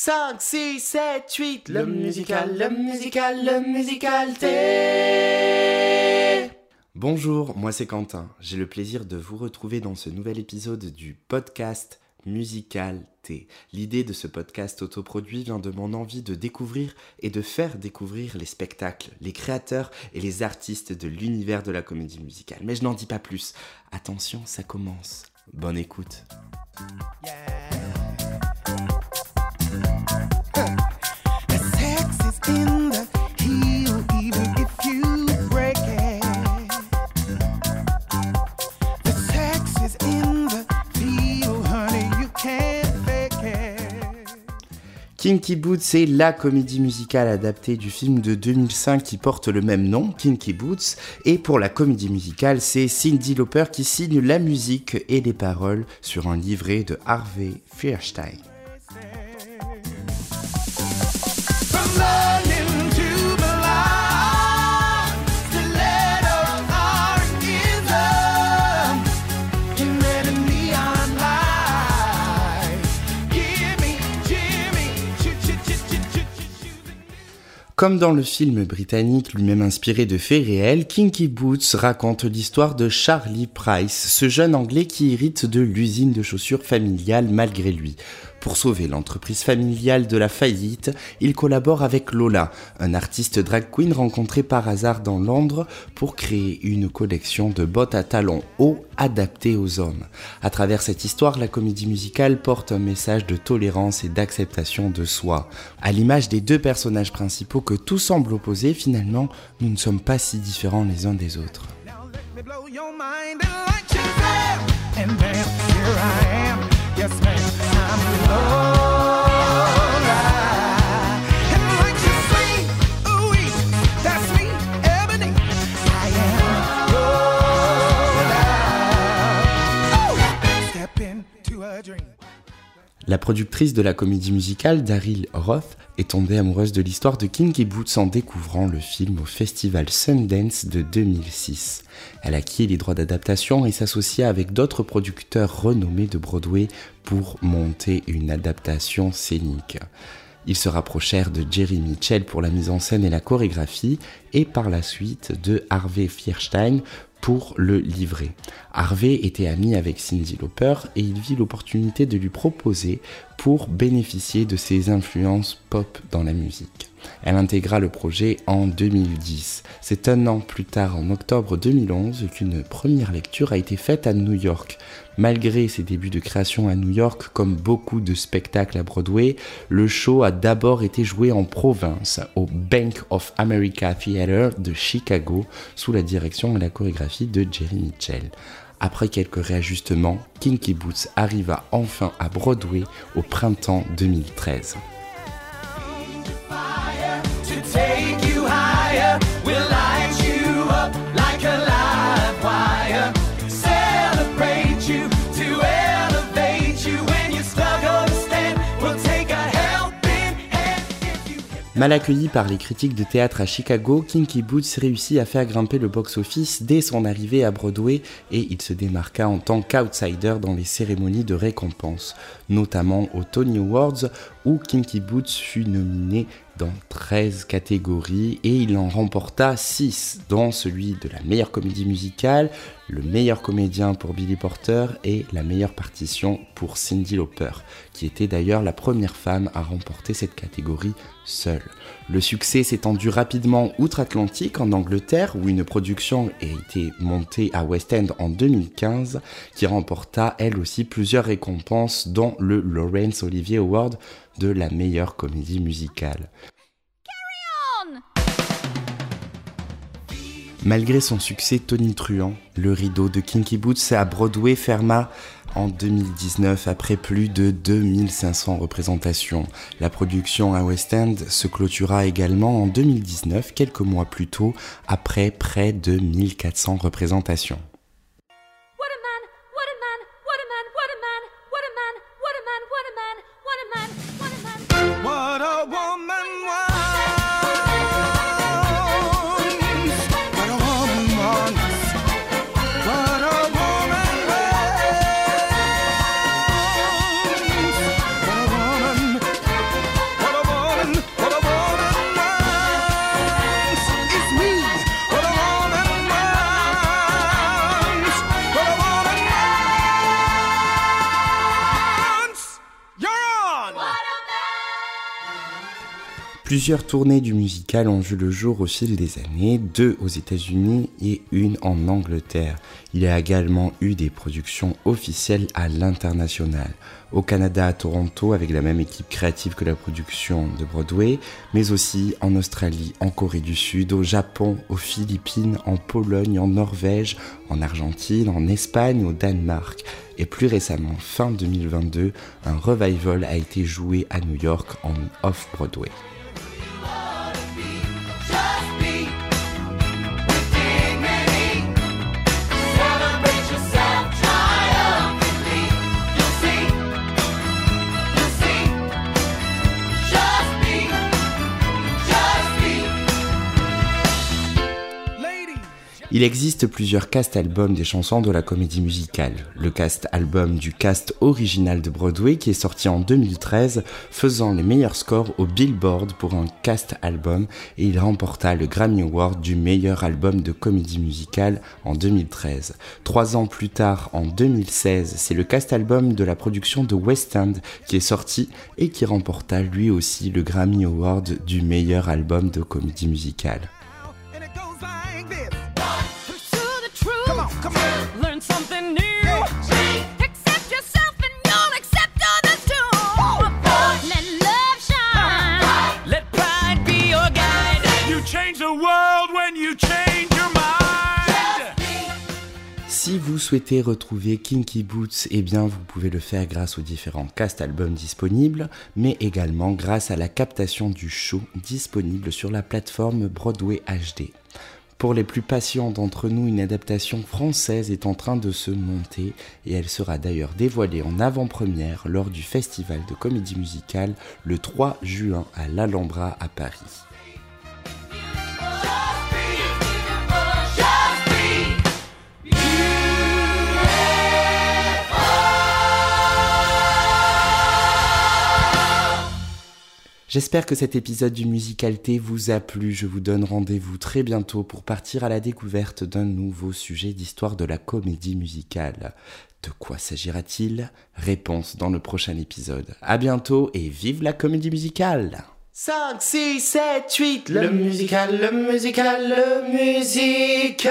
5, 6, 7, 8, le musical, le musical, le musical T. Bonjour, moi c'est Quentin. J'ai le plaisir de vous retrouver dans ce nouvel épisode du podcast Musical T. L'idée de ce podcast autoproduit vient de mon envie de découvrir et de faire découvrir les spectacles, les créateurs et les artistes de l'univers de la comédie musicale. Mais je n'en dis pas plus. Attention, ça commence. Bonne écoute. Kinky Boots, c'est la comédie musicale adaptée du film de 2005 qui porte le même nom, Kinky Boots. Et pour la comédie musicale, c'est Cindy Lauper qui signe la musique et les paroles sur un livret de Harvey Fierstein. Comme dans le film britannique lui-même inspiré de faits réels, Kinky Boots raconte l'histoire de Charlie Price, ce jeune Anglais qui hérite de l'usine de chaussures familiale malgré lui. Pour sauver l'entreprise familiale de la faillite, il collabore avec Lola, un artiste drag queen rencontré par hasard dans Londres pour créer une collection de bottes à talons hauts adaptées aux hommes. À travers cette histoire, la comédie musicale porte un message de tolérance et d'acceptation de soi. À l'image des deux personnages principaux que tout semble opposer, finalement, nous ne sommes pas si différents les uns des autres. La productrice de la comédie musicale, Daryl Roth, est tombée amoureuse de l'histoire de Kinky Boots en découvrant le film au festival Sundance de 2006. Elle acquiert les droits d'adaptation et s'associa avec d'autres producteurs renommés de Broadway pour monter une adaptation scénique. Ils se rapprochèrent de Jerry Mitchell pour la mise en scène et la chorégraphie et par la suite de Harvey Fierstein pour le livrer. Harvey était ami avec Cindy Lauper et il vit l'opportunité de lui proposer pour bénéficier de ses influences pop dans la musique. Elle intégra le projet en 2010. C'est un an plus tard, en octobre 2011, qu'une première lecture a été faite à New York. Malgré ses débuts de création à New York, comme beaucoup de spectacles à Broadway, le show a d'abord été joué en province, au Bank of America Theater de Chicago, sous la direction et la chorégraphie de Jerry Mitchell. Après quelques réajustements, Kinky Boots arriva enfin à Broadway au printemps 2013. Mal accueilli par les critiques de théâtre à Chicago, Kinky Boots réussit à faire grimper le box-office dès son arrivée à Broadway et il se démarqua en tant qu'outsider dans les cérémonies de récompense, notamment aux Tony Awards où Kinky Boots fut nominé dans 13 catégories et il en remporta 6, dont celui de la meilleure comédie musicale, le meilleur comédien pour Billy Porter et la meilleure partition pour Cindy Lauper, qui était d'ailleurs la première femme à remporter cette catégorie seule. Le succès s'étendit rapidement outre-Atlantique en Angleterre où une production a été montée à West End en 2015 qui remporta elle aussi plusieurs récompenses dont le Laurence Olivier Award de la meilleure comédie musicale. Malgré son succès tonitruant, le rideau de Kinky Boots à Broadway ferma en 2019 après plus de 2500 représentations. La production à West End se clôtura également en 2019, quelques mois plus tôt, après près de 1400 représentations. Plusieurs tournées du musical ont vu le jour au fil des années, deux aux États-Unis et une en Angleterre. Il y a également eu des productions officielles à l'international. Au Canada, à Toronto, avec la même équipe créative que la production de Broadway, mais aussi en Australie, en Corée du Sud, au Japon, aux Philippines, en Pologne, en Norvège, en Argentine, en Espagne, au Danemark. Et plus récemment, fin 2022, un revival a été joué à New York en off-Broadway. Il existe plusieurs cast albums des chansons de la comédie musicale. Le cast album du cast original de Broadway qui est sorti en 2013, faisant les meilleurs scores au Billboard pour un cast album et il remporta le Grammy Award du meilleur album de comédie musicale en 2013. Trois ans plus tard, en 2016, c'est le cast album de la production de West End qui est sorti et qui remporta lui aussi le Grammy Award du meilleur album de comédie musicale. Si vous souhaitez retrouver Kinky Boots, eh bien vous pouvez le faire grâce aux différents cast albums disponibles, mais également grâce à la captation du show disponible sur la plateforme Broadway HD. Pour les plus patients d'entre nous, une adaptation française est en train de se monter et elle sera d'ailleurs dévoilée en avant-première lors du festival de comédie musicale le 3 juin à l'Alhambra à Paris. J'espère que cet épisode du Musicalité vous a plu. Je vous donne rendez-vous très bientôt pour partir à la découverte d'un nouveau sujet d'histoire de la comédie musicale. De quoi s'agira-t-il? Réponse dans le prochain épisode. À bientôt et vive la comédie musicale 5, 6, 7, 8, le musical, le musical, le musical.